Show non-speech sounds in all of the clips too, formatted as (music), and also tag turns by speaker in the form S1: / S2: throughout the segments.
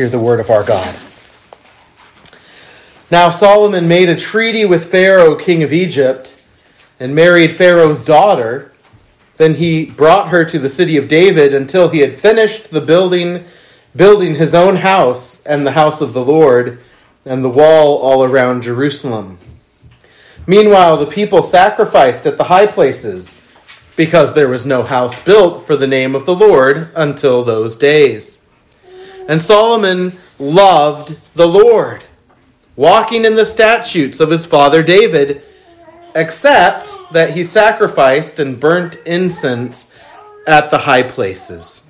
S1: Hear the word of our God. Now Solomon made a treaty with Pharaoh, king of Egypt, and married Pharaoh's daughter. Then he brought her to the city of David until he had finished the building building his own house and the house of the Lord and the wall all around Jerusalem. Meanwhile, the people sacrificed at the high places because there was no house built for the name of the Lord until those days. And Solomon loved the Lord, walking in the statutes of his father David, except that he sacrificed and burnt incense at the high places.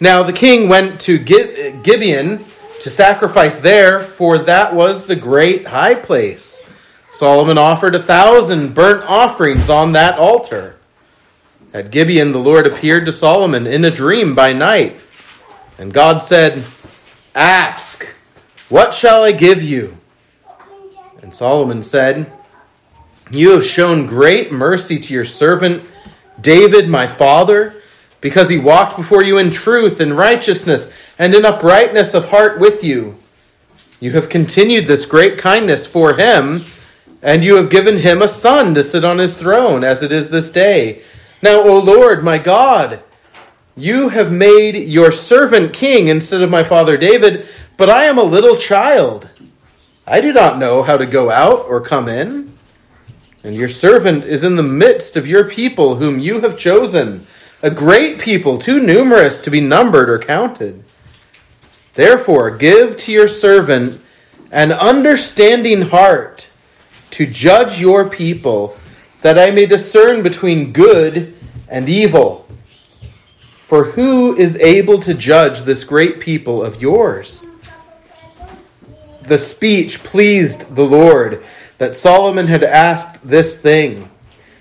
S1: Now the king went to Gibeon to sacrifice there, for that was the great high place. Solomon offered a thousand burnt offerings on that altar. At Gibeon, the Lord appeared to Solomon in a dream by night. And God said, Ask, what shall I give you? And Solomon said, You have shown great mercy to your servant David, my father because he walked before you in truth and righteousness and in uprightness of heart with you. You have continued this great kindness for him, and you have given him a son to sit on his throne, as it is this day. Now, O Lord, my God, you have made your servant king instead of my father David, but I am a little child. I do not know how to go out or come in. And your servant is in the midst of your people, whom you have chosen a great people, too numerous to be numbered or counted. Therefore, give to your servant an understanding heart to judge your people, that I may discern between good and evil. For who is able to judge this great people of yours? The speech pleased the Lord that Solomon had asked this thing.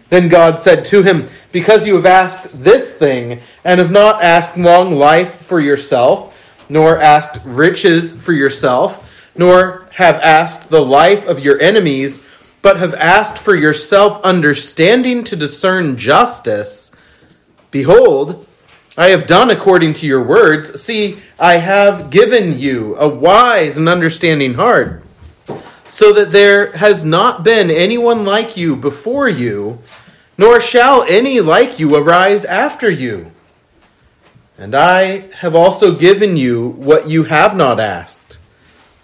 S1: Then God said to him, Because you have asked this thing, and have not asked long life for yourself, nor asked riches for yourself, nor have asked the life of your enemies, but have asked for yourself understanding to discern justice, behold, I have done according to your words. See, I have given you a wise and understanding heart, so that there has not been anyone like you before you nor shall any like you arise after you. And I have also given you what you have not asked,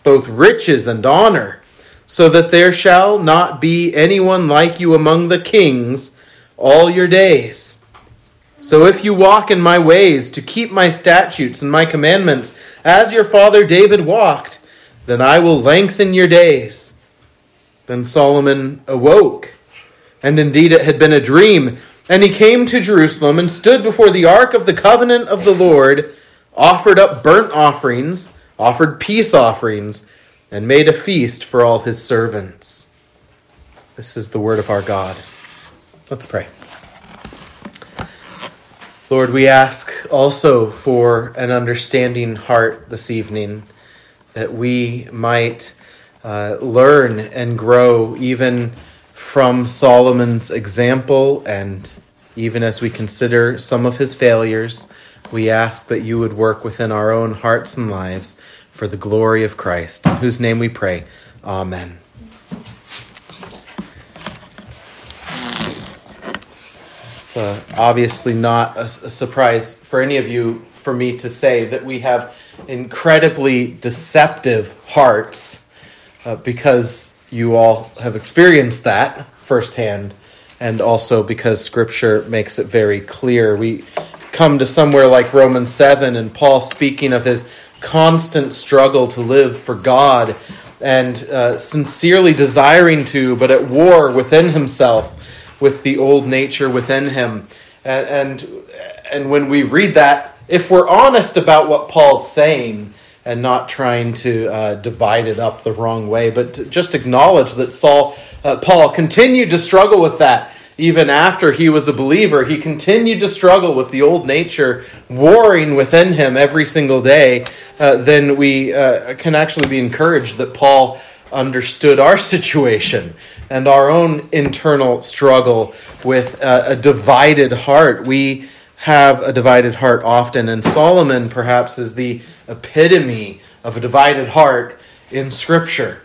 S1: both riches and honor, so that there shall not be anyone like you among the kings all your days. So if you walk in my ways to keep my statutes and my commandments, as your father David walked, then I will lengthen your days. Then Solomon awoke and indeed it had been a dream. And he came to Jerusalem and stood before the ark of the covenant of the Lord, offered up burnt offerings, offered peace offerings, and made a feast for all his servants. This is the word of our God. Let's pray. Lord, we ask also for an understanding heart this evening that we might uh, learn and grow even from Solomon's example, and even as we consider some of his failures, we ask that you would work within our own hearts and lives for the glory of Christ, in whose name we pray. Amen. It's uh, obviously not a, a surprise for any of you for me to say that we have incredibly deceptive hearts uh, because you all have experienced that firsthand, and also because Scripture makes it very clear. We come to somewhere like Romans 7, and Paul speaking of his constant struggle to live for God and uh, sincerely desiring to, but at war within himself with the old nature within him. And, and, and when we read that, if we're honest about what Paul's saying, and not trying to uh, divide it up the wrong way, but just acknowledge that Saul, uh, Paul continued to struggle with that even after he was a believer. He continued to struggle with the old nature warring within him every single day. Uh, then we uh, can actually be encouraged that Paul understood our situation and our own internal struggle with uh, a divided heart. We have a divided heart often, and Solomon perhaps is the epitome of a divided heart in Scripture.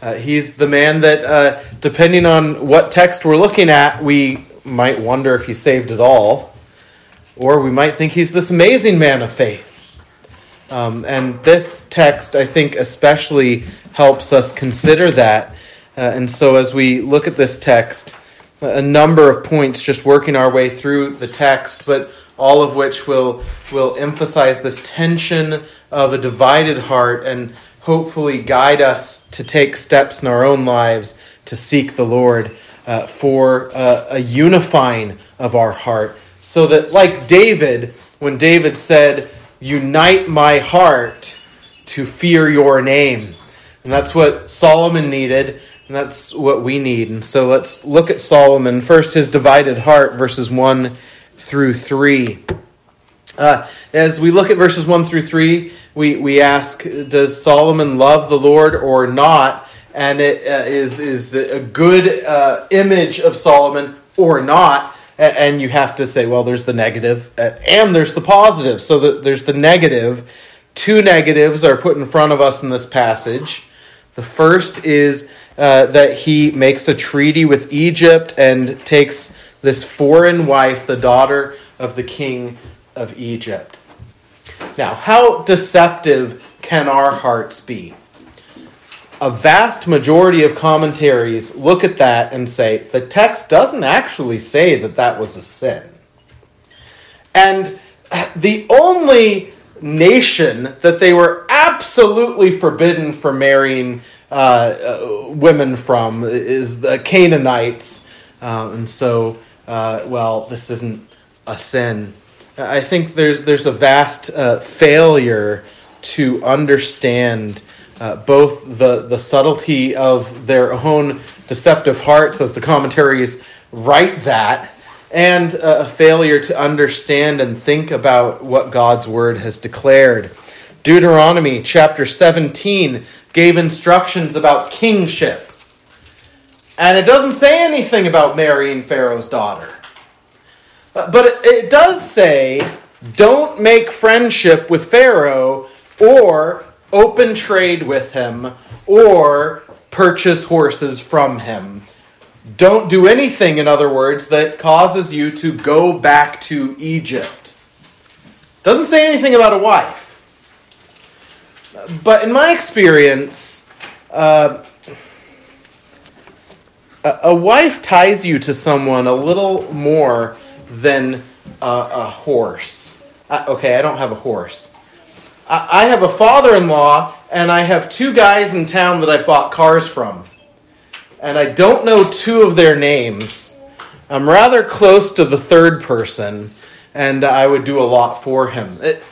S1: Uh, he's the man that, uh, depending on what text we're looking at, we might wonder if he's saved at all, or we might think he's this amazing man of faith. Um, and this text, I think, especially helps us consider that. Uh, and so, as we look at this text, a number of points just working our way through the text, but all of which will, will emphasize this tension of a divided heart and hopefully guide us to take steps in our own lives to seek the Lord uh, for uh, a unifying of our heart. So that, like David, when David said, Unite my heart to fear your name. And that's what Solomon needed, and that's what we need. And so let's look at Solomon. First, his divided heart, verses 1 through 3. Uh, as we look at verses 1 through 3, we, we ask, does Solomon love the Lord or not? And it uh, is is a good uh, image of Solomon or not? And you have to say, well, there's the uh, and there's the positive. So that there's the negative. Two negatives are put in front of us in this passage. The first is uh, that he makes a treaty with Egypt and takes this foreign wife, the daughter of the king of Egypt. Now, how deceptive can our hearts be? A vast majority of commentaries look at that and say the text doesn't actually say that that was a sin. And the only nation that they were absolutely forbidden for marrying uh, uh, women from is the Canaanites. Uh, and so, uh, well, this isn't a sin. I think there's there's a vast uh, failure to understand uh, both the the subtlety of their own deceptive hearts, as the commentaries write that, and a failure to understand and think about what God's word has declared. Deuteronomy chapter 17 gave instructions about kingship. And it doesn't say anything about marrying Pharaoh's daughter. Uh, but it does say don't make friendship with Pharaoh or open trade with him or purchase horses from him. Don't do anything, in other words, that causes you to go back to Egypt. Doesn't say anything about a wife. But in my experience, uh, a wife ties you to someone a little more than a, a horse. I, okay, I don't have a horse. I, have a father in law, and I have two guys in town that I bought cars from. And I don't know two of their names. I'm rather close to the third person, and I would do a lot for him. It,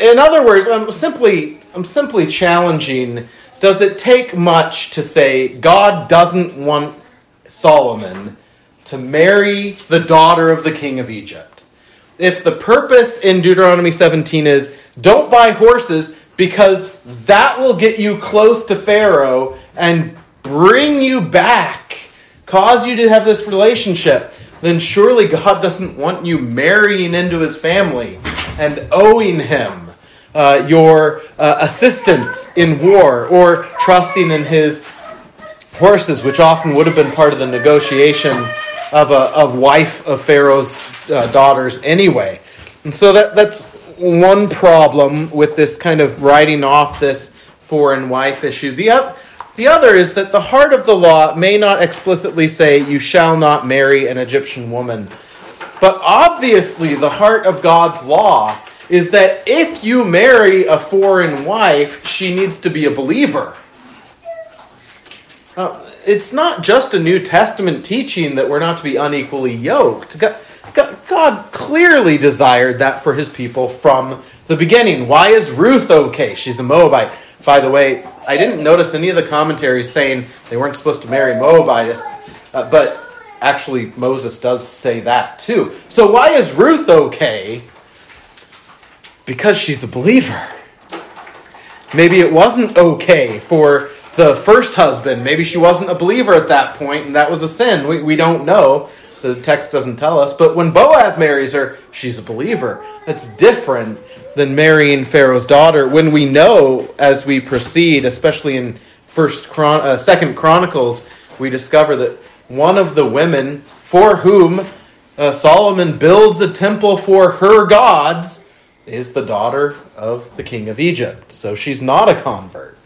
S1: in other words, I'm simply, I'm simply challenging does it take much to say God doesn't want Solomon to marry the daughter of the king of Egypt. If the purpose in Deuteronomy 17 is don't buy horses because that will get you close to Pharaoh and bring you back, cause you to have this relationship, then surely God doesn't want you marrying into his family and owing him uh, your uh, assistance in war or trusting in his horses, which often would have been part of the negotiation of a of wife of Pharaoh's uh, daughters anyway. And so that that's one problem with this kind of writing off this foreign wife issue. The the other is that the heart of the law may not explicitly say you shall not marry an Egyptian woman. But obviously the heart of God's law is that if you marry a foreign wife, she needs to be a believer. Uh, it's not just a New Testament teaching that we're not to be unequally yoked. God, God, clearly desired that for his people from the beginning. Why is Ruth okay? She's a Moabite. By the way, I didn't notice any of the commentaries saying they weren't supposed to marry Moabites, uh, but actually Moses does say that too. So why is Ruth okay? Because she's a believer. Maybe it wasn't okay for the first husband. Maybe she wasn't a believer at that point, and that was a sin. We, we don't know. The text doesn't tell us. But when Boaz marries her, she's a believer. That's different than marrying Pharaoh's daughter. When we know as we proceed, especially in First Chron- uh, Second Chronicles, we discover that one of the women for whom uh, Solomon builds a temple for her gods is the daughter of the king of Egypt. So she's not a convert.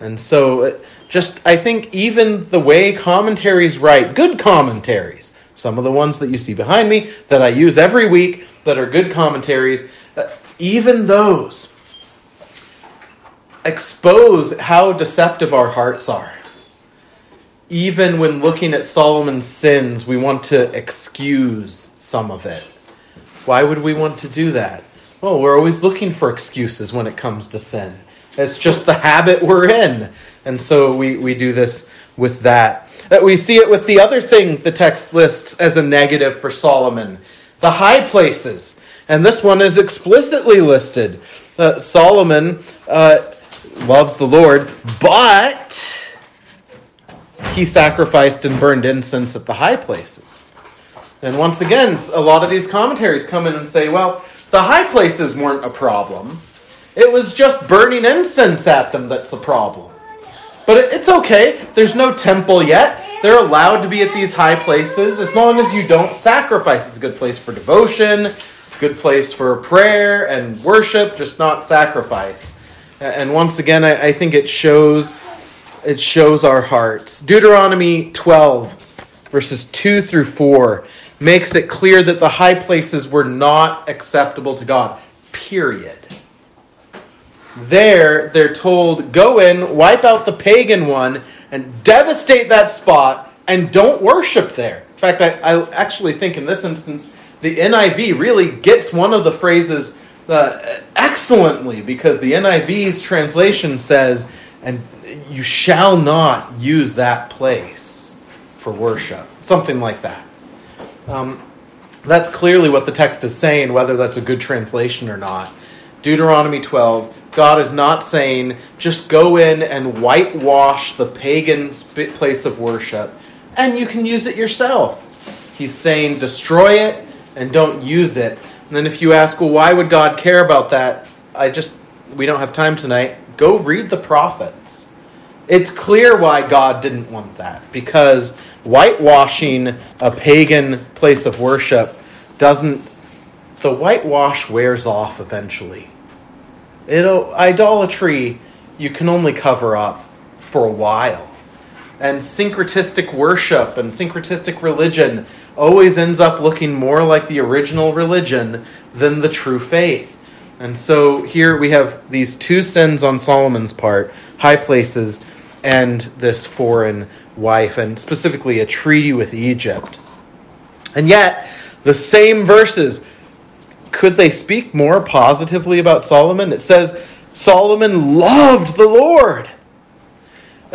S1: And so, uh, just I think even the way commentaries write, good commentaries, some of the ones that you see behind me that I use every week that are good commentaries, uh, even those expose how deceptive our hearts are. Even when looking at Solomon's sins, we want to excuse some of it. Why would we want to do that? Well, we're always looking for excuses when it comes to sin. It's just the habit we're in. And so we, we do this with that. That we see it with the other thing the text lists as a negative for Solomon the high places. And this one is explicitly listed. Uh, Solomon uh, loves the Lord, but he sacrificed and burned incense at the high places. And once again, a lot of these commentaries come in and say, well, the high places weren't a problem. It was just burning incense at them that's a problem. But it's okay. There's no temple yet. They're allowed to be at these high places as long as you don't sacrifice. It's a good place for devotion. It's a good place for prayer and worship, just not sacrifice. And once again, I, think it shows it shows our hearts. Deuteronomy 12, verses 2 through 4, makes it clear that the high places were not acceptable to God. Period. There, they're told, go in, wipe out the pagan one, and devastate that spot, and don't worship there. In fact, I, I actually think in this instance, the NIV really gets one of the phrases uh, excellently because the NIV's translation says, and you shall not use that place for worship. Something like that. Um, that's clearly what the text is saying, whether that's a good translation or not. Deuteronomy 12, God is not saying just go in and whitewash the pagan place of worship and you can use it yourself. He's saying destroy it and don't use it. And then if you ask, well, why would God care about that? I just, we don't have time tonight. Go read the prophets. It's clear why God didn't want that because whitewashing a pagan place of worship doesn't the whitewash wears off eventually. It'll idolatry you can only cover up for a while. And syncretistic worship and syncretistic religion always ends up looking more like the original religion than the true faith. And so here we have these two sins on Solomon's part high places and this foreign wife, and specifically a treaty with Egypt. And yet, the same verses, could they speak more positively about Solomon? It says, Solomon loved the Lord.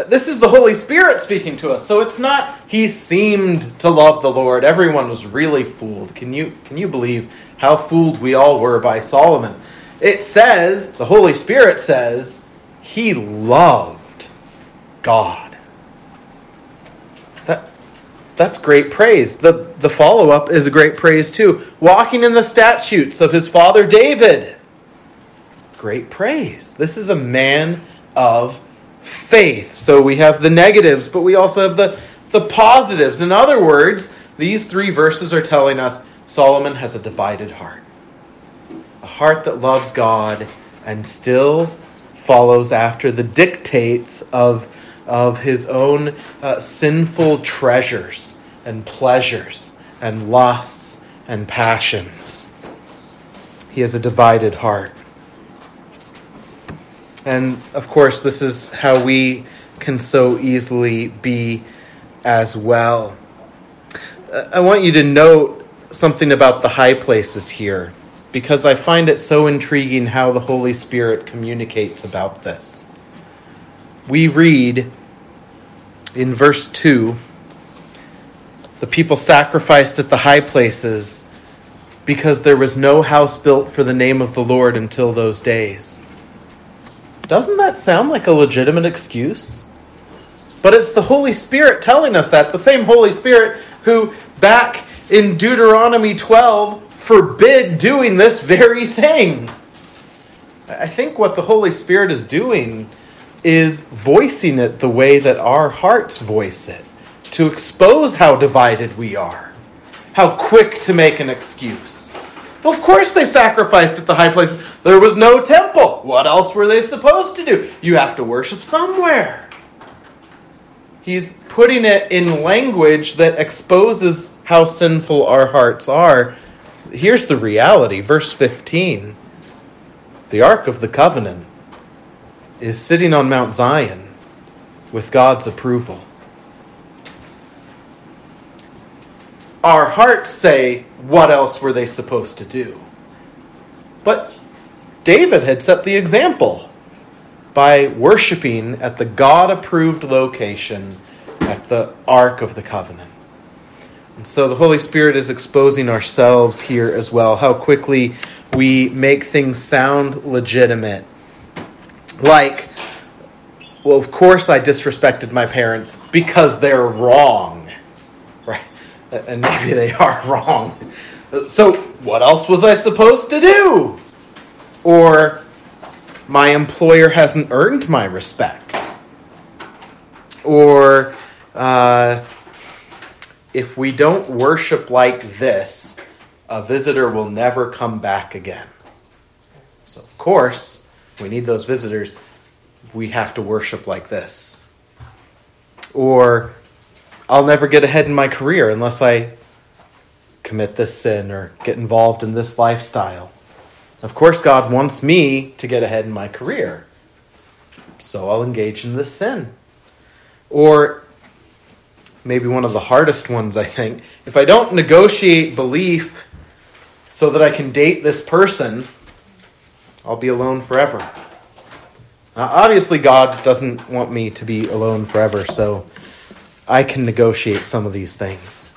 S1: This is the Holy Spirit speaking to us. So it's not he seemed to love the Lord. Everyone was really fooled. Can you can you believe how fooled we all were by Solomon? It says, the Holy Spirit says, he loved God. That that's great praise. The the follow-up is a great praise too. Walking in the statutes of his father David. Great praise. This is a man of faith. So we have the negatives, but we also have the, the positives. In other words, these three verses are telling us Solomon has a divided heart. A heart that loves God and still follows after the dictates of, of his own uh, sinful treasures and pleasures and lusts and passions. He has a divided heart. And of course, this is how we can so easily be as well. I want you to note something about the high places here because I find it so intriguing how the Holy Spirit communicates about this. We read in verse 2 the people sacrificed at the high places because there was no house built for the name of the Lord until those days. Doesn't that sound like a legitimate excuse? But it's the Holy Spirit telling us that. The same Holy Spirit who, back in Deuteronomy 12 forbid doing this very thing. I think what the Holy Spirit is doing is voicing it the way that our hearts voice it, to expose how divided we are, how quick to make an excuse. Well, of course, they sacrificed at the high place. There was no temple. What else were they supposed to do? You have to worship somewhere. He's putting it in language that exposes how sinful our hearts are. Here's the reality, verse 15. The Ark of the Covenant is sitting on Mount Zion with God's approval. Our hearts say, what else were they supposed to do? But David had set the example by worshiping at the God approved location at the Ark of the Covenant. And so the Holy Spirit is exposing ourselves here as well, how quickly we make things sound legitimate. Like, well, of course I disrespected my parents because they're wrong. Right? And maybe they are (laughs) wrong. So, what else was I supposed to do? Or, my employer hasn't earned my respect. Or, uh, if we don't worship like this, a visitor will never come back again. So, of course, we need those visitors. We have to worship like this. Or, I'll never get ahead in my career unless I commit this sin or get involved in this lifestyle. Of course, God wants me to get ahead in my career. So I'll engage in this sin. Or maybe one of the hardest ones, I think. If I don't negotiate belief so that I can date this person, I'll be alone forever. Now, obviously, God doesn't want me to be alone forever, so I can negotiate some of these things.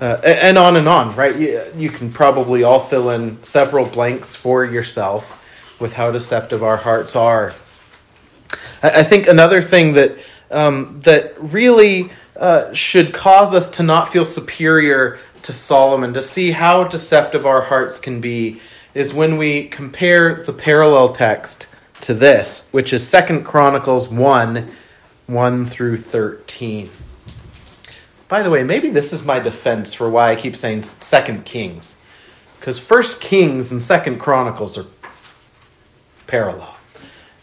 S1: Uh, and on and on, right? You, you can probably all fill in several blanks for yourself with how deceptive our hearts are. I, I think another thing that um, that really uh, should cause us to not feel superior to Solomon, to see how deceptive our hearts can be, is when we compare the parallel text to this, which is Second Chronicles 1 1 through 13. By the way, maybe this is my defense for why I keep saying Second Kings, because First Kings and Second Chronicles are parallel,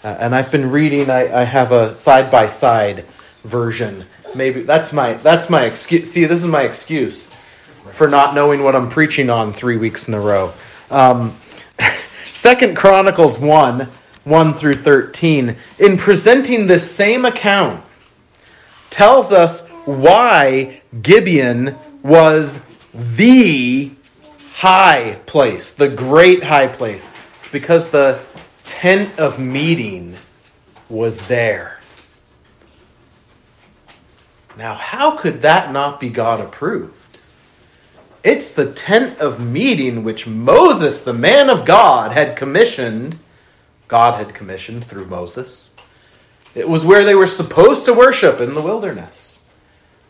S1: uh, and I've been reading. I, I have a side by side version. Maybe that's my that's my excuse. See, this is my excuse for not knowing what I'm preaching on three weeks in a row. Um, (laughs) Second Chronicles one one through thirteen, in presenting this same account, tells us why Gibeon was the high place, the great high place. It's because the tent of meeting was there. Now, how could that not be God approved? It's the tent of meeting which Moses, the man of God, had commissioned. God had commissioned through Moses. It was where they were supposed to worship in the wilderness.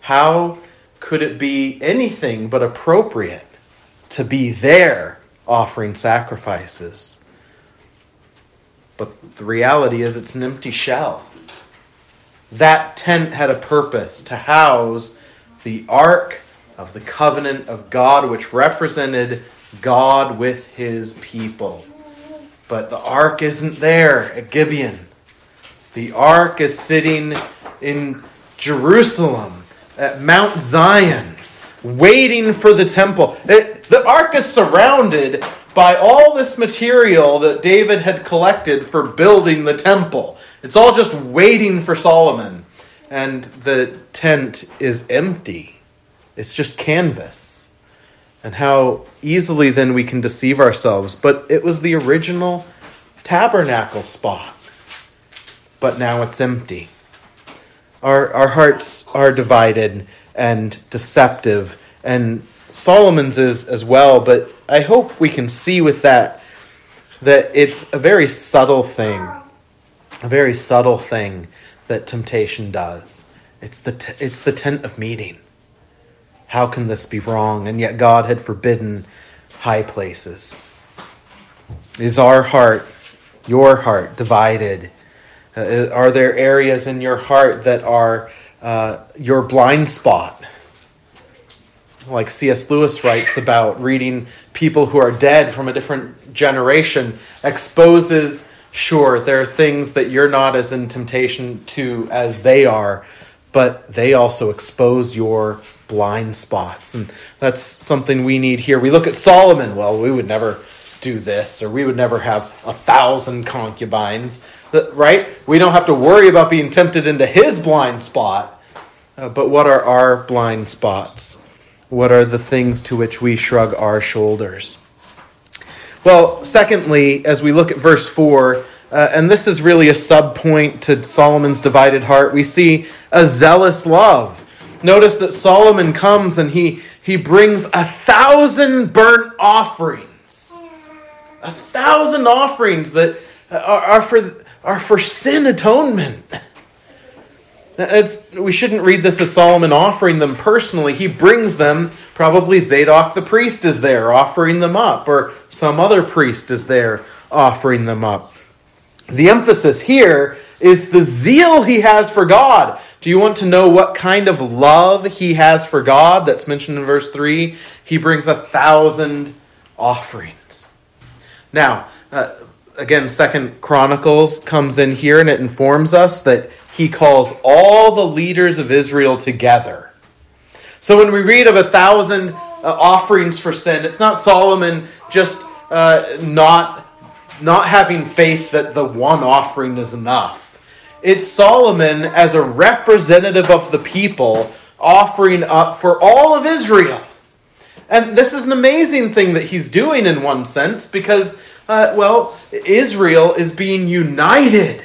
S1: How could it be anything but appropriate to be there offering sacrifices? But the reality is, it's an empty shell. That tent had a purpose to house the ark of the covenant of God, which represented God with his people. But the ark isn't there at Gibeon. The ark is sitting in Jerusalem at Mount Zion, waiting for the temple. It, the ark is surrounded by all this material that David had collected for building the temple. It's all just waiting for Solomon. And the tent is empty, it's just canvas. And how easily then we can deceive ourselves. But it was the original tabernacle spot. But now it's empty. Our, our hearts are divided and deceptive, and Solomon's is as well, but I hope we can see with that that it's a very subtle thing, a very subtle thing that temptation does. It's the, t- it's the tent of meeting. How can this be wrong? And yet God had forbidden high places. Is our heart, your heart, divided? Uh, are there areas in your heart that are uh, your blind spot? Like C.S. Lewis writes about reading people who are dead from a different generation exposes, sure, there are things that you're not as in temptation to as they are, but they also expose your blind spots. And that's something we need here. We look at Solomon. Well, we would never do this, or we would never have a thousand concubines, right? We don't have to worry about being tempted into his blind spot. Uh, but what are our blind spots? What are the things to which we shrug our shoulders? Well, secondly, as we look at verse 4, uh, and this is really a sub point to Solomon's divided heart, we see a zealous love. Notice that Solomon comes and he, he brings a thousand burnt offerings a thousand offerings that are, are for are for sin atonement. It's, we shouldn't read this as Solomon offering them personally. He brings them, probably Zadok the priest is there offering them up, or some other priest is there offering them up. The emphasis here is the zeal he has for God. Do you want to know what kind of love he has for God? That's mentioned in verse 3. He brings a thousand offerings. Now, uh, again, Second Chronicles comes in here and it informs us that he calls all the leaders of Israel together. So when we read of a thousand uh, offerings for sin, it's not Solomon just uh, not not having faith that the one offering is enough. It's Solomon as a representative of the people offering up for all of Israel. And this is an amazing thing that he's doing in one sense because, uh, well, Israel is being united.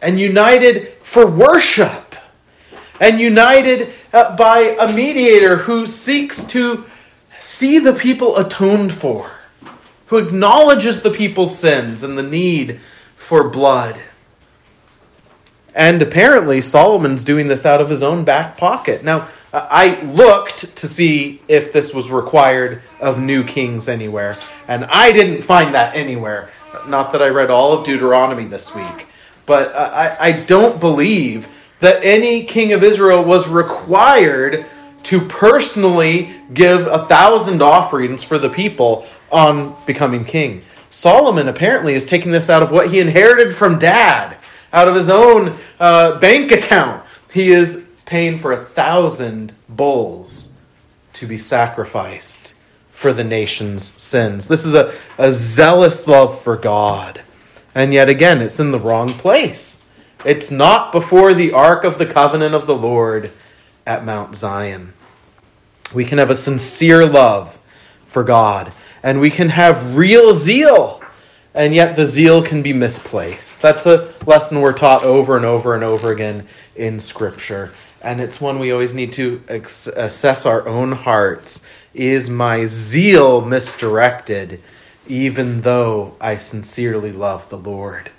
S1: And united for worship. And united uh, by a mediator who seeks to see the people atoned for, who acknowledges the people's sins and the need for blood. And apparently, Solomon's doing this out of his own back pocket. Now, I looked to see if this was required of new kings anywhere, and I didn't find that anywhere. Not that I read all of Deuteronomy this week, but I, I don't believe that any king of Israel was required to personally give a thousand offerings for the people on becoming king. Solomon apparently is taking this out of what he inherited from dad out of his own uh, bank account. He is paying for a thousand bulls to be sacrificed for the nation's sins. This is a, a zealous love for God. And yet again, it's in the wrong place. It's not before the ark of the covenant of the Lord at Mount Zion. We can have a sincere love for God, and we can have real zeal and yet the zeal can be misplaced. That's a lesson we're taught over and over and over again in Scripture. And it's one we always need to ex- assess our own hearts. Is my zeal misdirected, even though I sincerely love the Lord?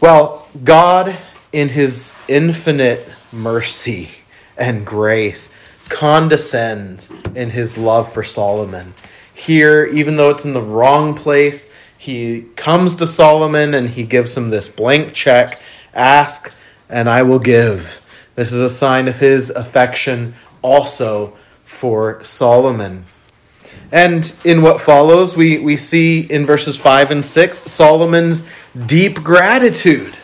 S1: Well, God, in His infinite mercy and grace, condescends in His love for Solomon here, even though it's in the wrong place, he comes to Solomon and he gives him this blank check ask, and I will give. This is a sign of his affection also for Solomon. And in what follows, we, we see in verses 5 and 6 Solomon's deep gratitude.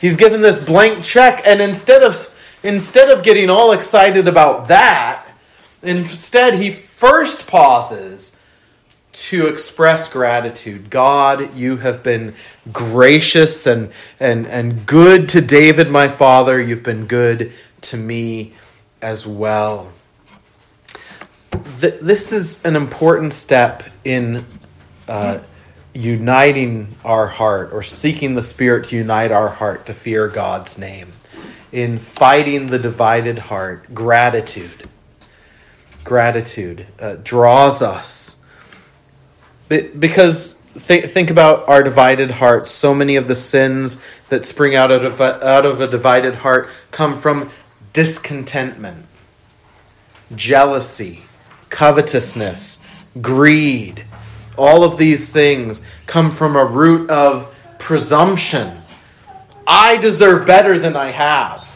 S1: He's given this blank check, and instead of, instead of getting all excited about that, instead he first pauses to express gratitude. God, you have been gracious and, and, and good to David, my father. You've been good to me as well. This is an important step in uh, uniting our heart or seeking the Spirit to unite our heart to fear God's name. In fighting the divided heart, gratitude gratitude uh, draws us. Because th- think about our divided hearts. So many of the sins that spring out of, out of a divided heart come from discontentment, jealousy, covetousness, greed. All of these things come from a root of presumption. I deserve better than I have.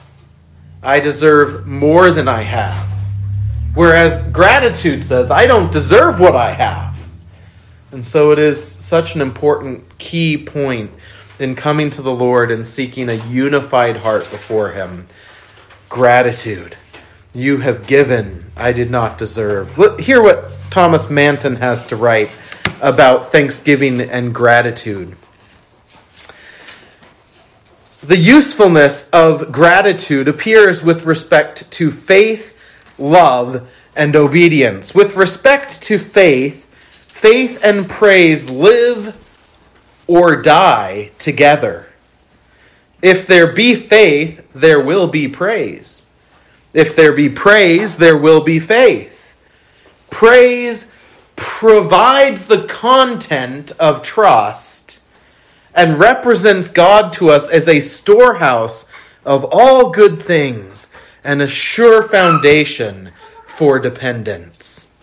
S1: I deserve more than I have. Whereas gratitude says, I don't deserve what I have. And so it is such an important key point in coming to the Lord and seeking a unified heart before Him. Gratitude. You have given, I did not deserve. Hear what Thomas Manton has to write about thanksgiving and gratitude. The usefulness of gratitude appears with respect to faith, love, and obedience. With respect to faith, faith and praise live or die together. If there be faith, there will be praise. If there be praise, there will be faith. Praise provides the content of trust and represents God to us as a storehouse of all good things and a sure foundation for dependence.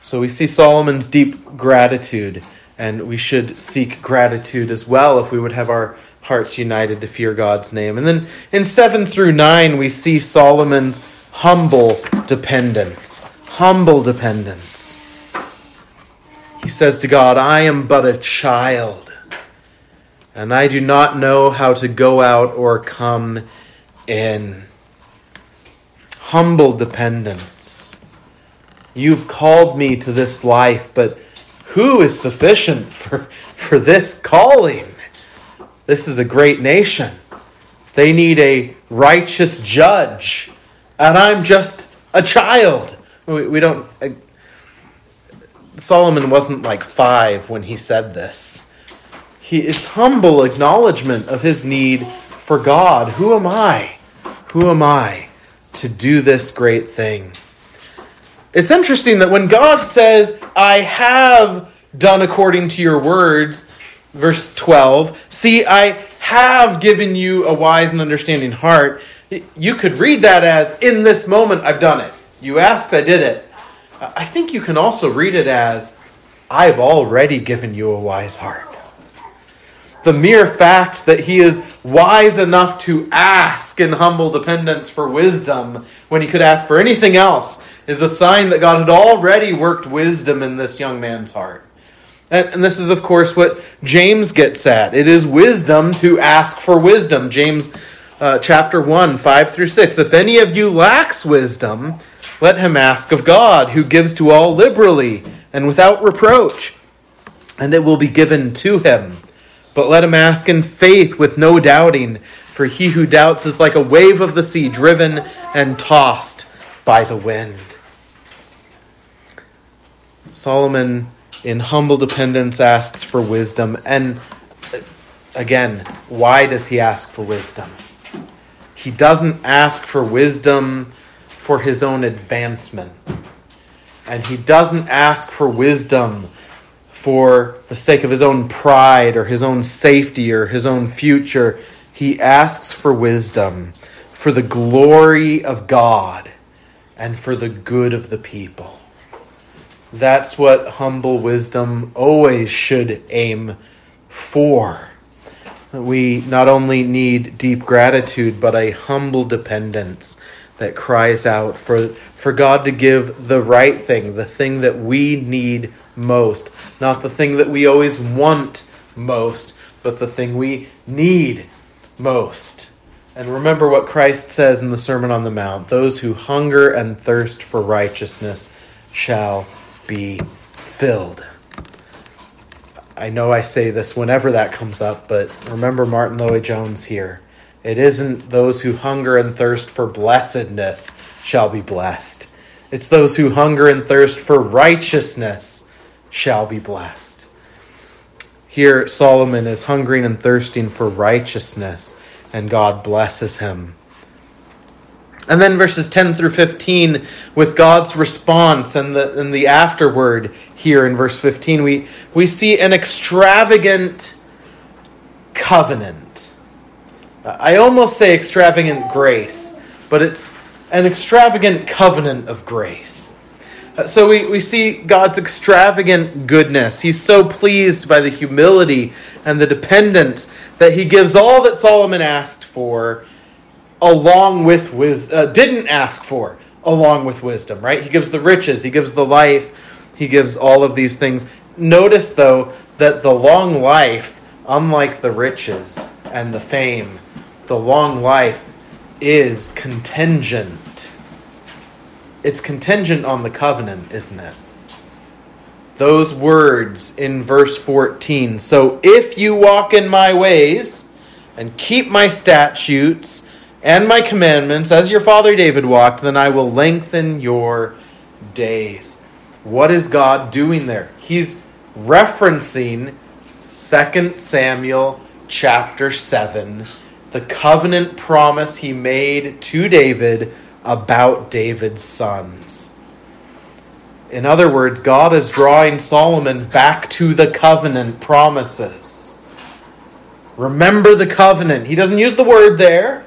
S1: So we see Solomon's deep gratitude, and we should seek gratitude as well if we would have our hearts united to fear God's name. And then in 7 through 9, we see Solomon's humble dependence. Humble dependence. He says to God, I am but a child, and I do not know how to go out or come in. Humble dependence. You've called me to this life, but who is sufficient for, for this calling? This is a great nation. They need a righteous judge, and I'm just a child. We, we don't. Solomon wasn't like five when he said this. He, it's humble acknowledgement of his need for God. Who am I? Who am I to do this great thing? It's interesting that when God says, I have done according to your words, verse 12, see, I have given you a wise and understanding heart, you could read that as, in this moment, I've done it. You asked, I did it. I think you can also read it as, I've already given you a wise heart. The mere fact that he is wise enough to ask in humble dependence for wisdom when he could ask for anything else is a sign that God had already worked wisdom in this young man's heart. And, this is, of course, what James gets at. It is wisdom to ask for wisdom. James uh, chapter 1, 5 through 6. If any of you lacks wisdom, let him ask of God, who gives to all liberally and without reproach, and it will be given to him. But let him ask in faith with no doubting, for he who doubts is like a wave of the sea driven and tossed by the wind. Solomon, in humble dependence, asks for wisdom. And uh, again, why does he ask for wisdom? He doesn't ask for wisdom for his own advancement. And he doesn't ask for wisdom for the sake of his own pride or his own safety or his own future. He asks for wisdom for the glory of God and for the good of the people. That's what humble wisdom always should aim for. We not only need deep gratitude, but a humble dependence that cries out for, for God to give the right thing, the thing that we need most. Not the thing that we always want most, but the thing we need most. And remember what Christ says in the Sermon on the Mount those who hunger and thirst for righteousness shall be filled. I know I say this whenever that comes up, but remember Martyn Lloyd-Jones here. It isn't those who hunger and thirst for blessedness shall be blessed. It's those who hunger and thirst for righteousness shall be blessed. Here, Solomon is hungering and thirsting for righteousness, and God blesses him. And then verses 10 through 15, with God's response and the, and the afterword here in verse 15, we, we see an extravagant covenant. I almost say extravagant grace, but it's an extravagant covenant of grace. So we, we see God's extravagant goodness. He's so pleased by the humility and the dependence that he gives all that Solomon asked for along with wisdom, uh, didn't ask for along with wisdom, right? He gives the riches, he gives the life, he gives all of these things. Notice, though, that the long life, unlike the riches and the fame, the long life is contingent. It's contingent on the covenant, isn't it? Those words in verse 14. So if you walk in my ways and keep my statutes and my commandments as your father David walked, then I will lengthen your days. What is God doing there? He's referencing 2 Samuel chapter 7 the covenant promise he made to David about David's sons. In other words, God is drawing Solomon back to the covenant promises. Remember the covenant. He doesn't use the word there,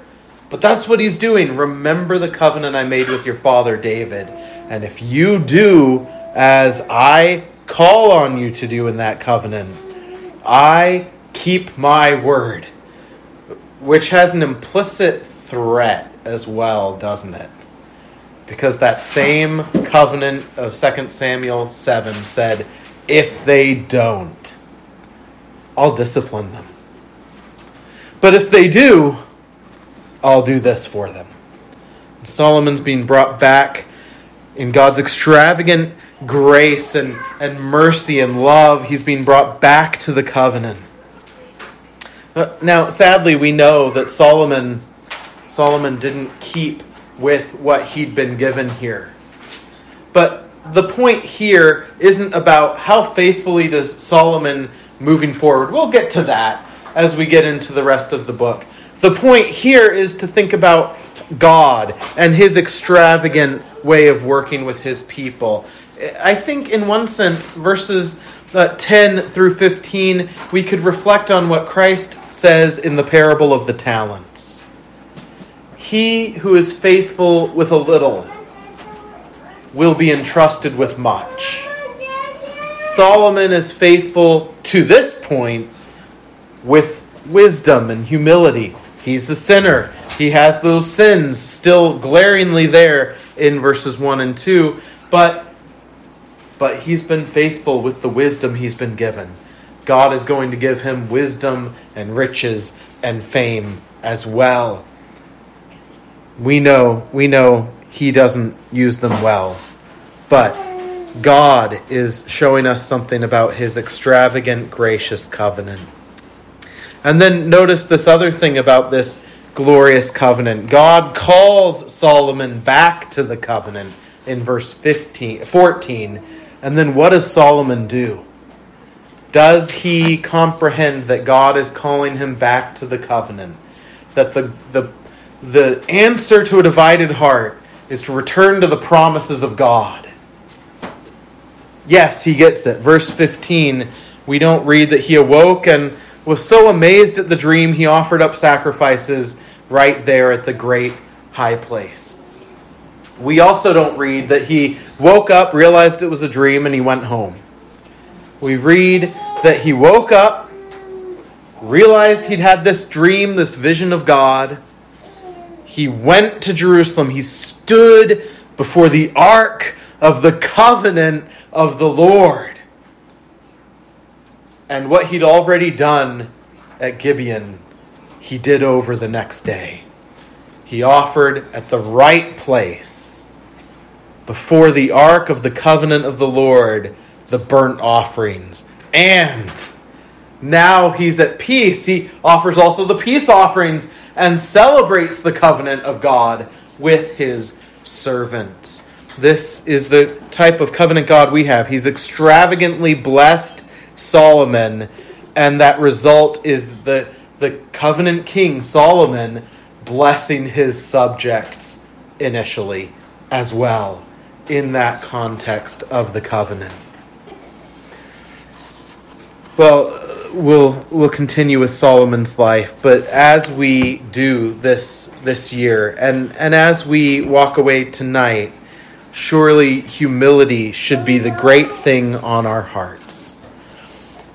S1: but that's what he's doing. Remember the covenant I made with your father David. And if you do as I call on you to do in that covenant, I keep my word which has an implicit threat as well, doesn't it? Because that same covenant of 2 Samuel 7 said, if they don't, I'll discipline them. But if they do, I'll do this for them. Solomon's being brought back in God's extravagant grace and, and mercy and love. He's being brought back to the covenant. Uh, now, sadly, we know that Solomon Solomon didn't keep with what he'd been given here. But the point here isn't about how faithfully does Solomon moving forward. We'll get to that as we get into the rest of the book. The point here is to think about God and his extravagant way of working with his people. I think, in one sense, verses uh, 10 through 15, we could reflect on what Christ says in the parable of the talents He who is faithful with a little will be entrusted with much. Solomon is faithful to this point with wisdom and humility. He's a sinner. He has those sins still glaringly there in verses 1 and 2, but but he's been faithful with the wisdom he's been given. God is going to give him wisdom and riches and fame as well. We know, we know he doesn't use them well. But God is showing us something about his extravagant, gracious covenant. And then notice this other thing about this glorious covenant. God calls Solomon back to the covenant in verse 15, 14 and then what does Solomon do? Does he comprehend that God is calling him back to the covenant? That the, the, the answer to a divided heart is to return to the promises of God? Yes, he gets it. Verse 15, we don't read that he awoke and was so amazed at the dream he offered up sacrifices right there at the great high place we also don't read that he woke up, realized it was a dream, and he went home. We read that he woke up, realized he'd had this dream, this vision of God. He went to Jerusalem. He stood before the ark of the covenant of the Lord. And what he'd already done at Gibeon, he did over the next day he offered at the right place before the ark of the covenant of the Lord the burnt offerings. And now he's at peace. He offers also the peace offerings and celebrates the covenant of God with his servants. This is the type of covenant God we have. He's extravagantly blessed Solomon, and that result is the, the covenant king Solomon blessing his subjects initially as well in that context of the covenant. Well, we'll we'll continue with Solomon's life, but as we do this this year, and and as we walk away tonight, surely humility should be the great thing on our hearts.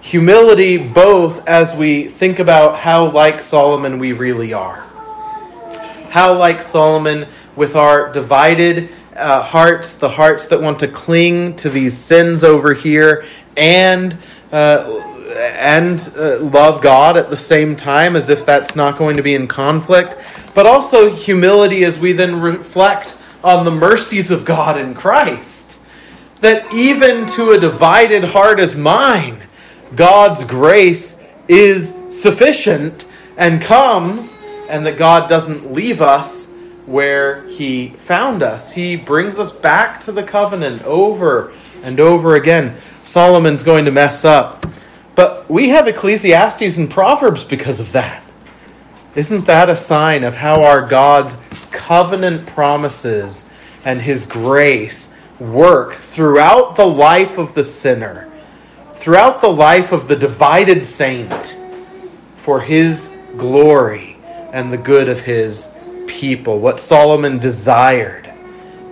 S1: Humility, both as we think about how like Solomon we really are, how like Solomon with our divided uh, hearts, the hearts that want to cling to these sins over here, and uh, and uh, love God at the same time, as if that's not going to be in conflict, but also humility as we then reflect on the mercies of God in Christ. That even to a divided heart as mine, God's grace is sufficient and comes, and that God doesn't leave us where He found us. He brings us back to the covenant over and over again. Solomon's going to mess up but we have Ecclesiastes and Proverbs because of that. Isn't that a sign of how our God's covenant promises and his grace work throughout the life of the sinner, throughout the life of the divided saint, for his glory and the good of his people? What Solomon desired,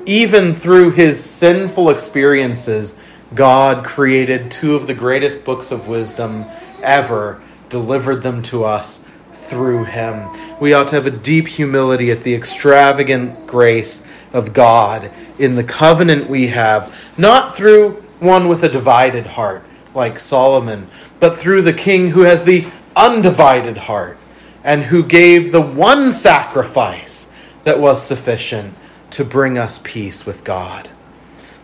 S1: even through his sinful experiences God created two of the greatest books of wisdom ever, delivered them to us through Him. We ought to have a deep humility at the extravagant grace of God in the covenant we have, not through one with a divided heart like Solomon, but through the king who has the undivided heart and who gave the one sacrifice that was sufficient to bring us peace with God.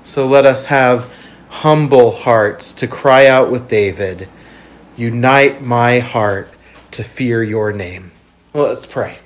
S1: So let us have humble hearts to cry out with David, Unite my heart to fear your name. Well, let's pray.